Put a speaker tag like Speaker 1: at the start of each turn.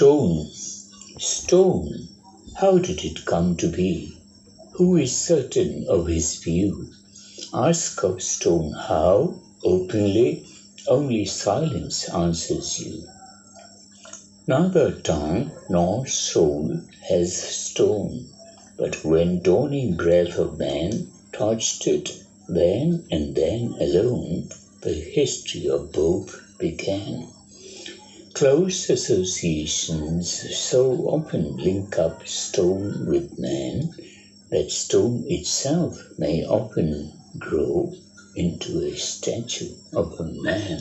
Speaker 1: Stone, stone, how did it come to be? Who is certain of his view? Ask of stone how, openly, only silence answers you. Neither tongue nor soul has stone, but when dawning breath of man touched it, then and then alone the history of both began. Close associations so often link up stone with man that stone itself may often grow into a statue of a man.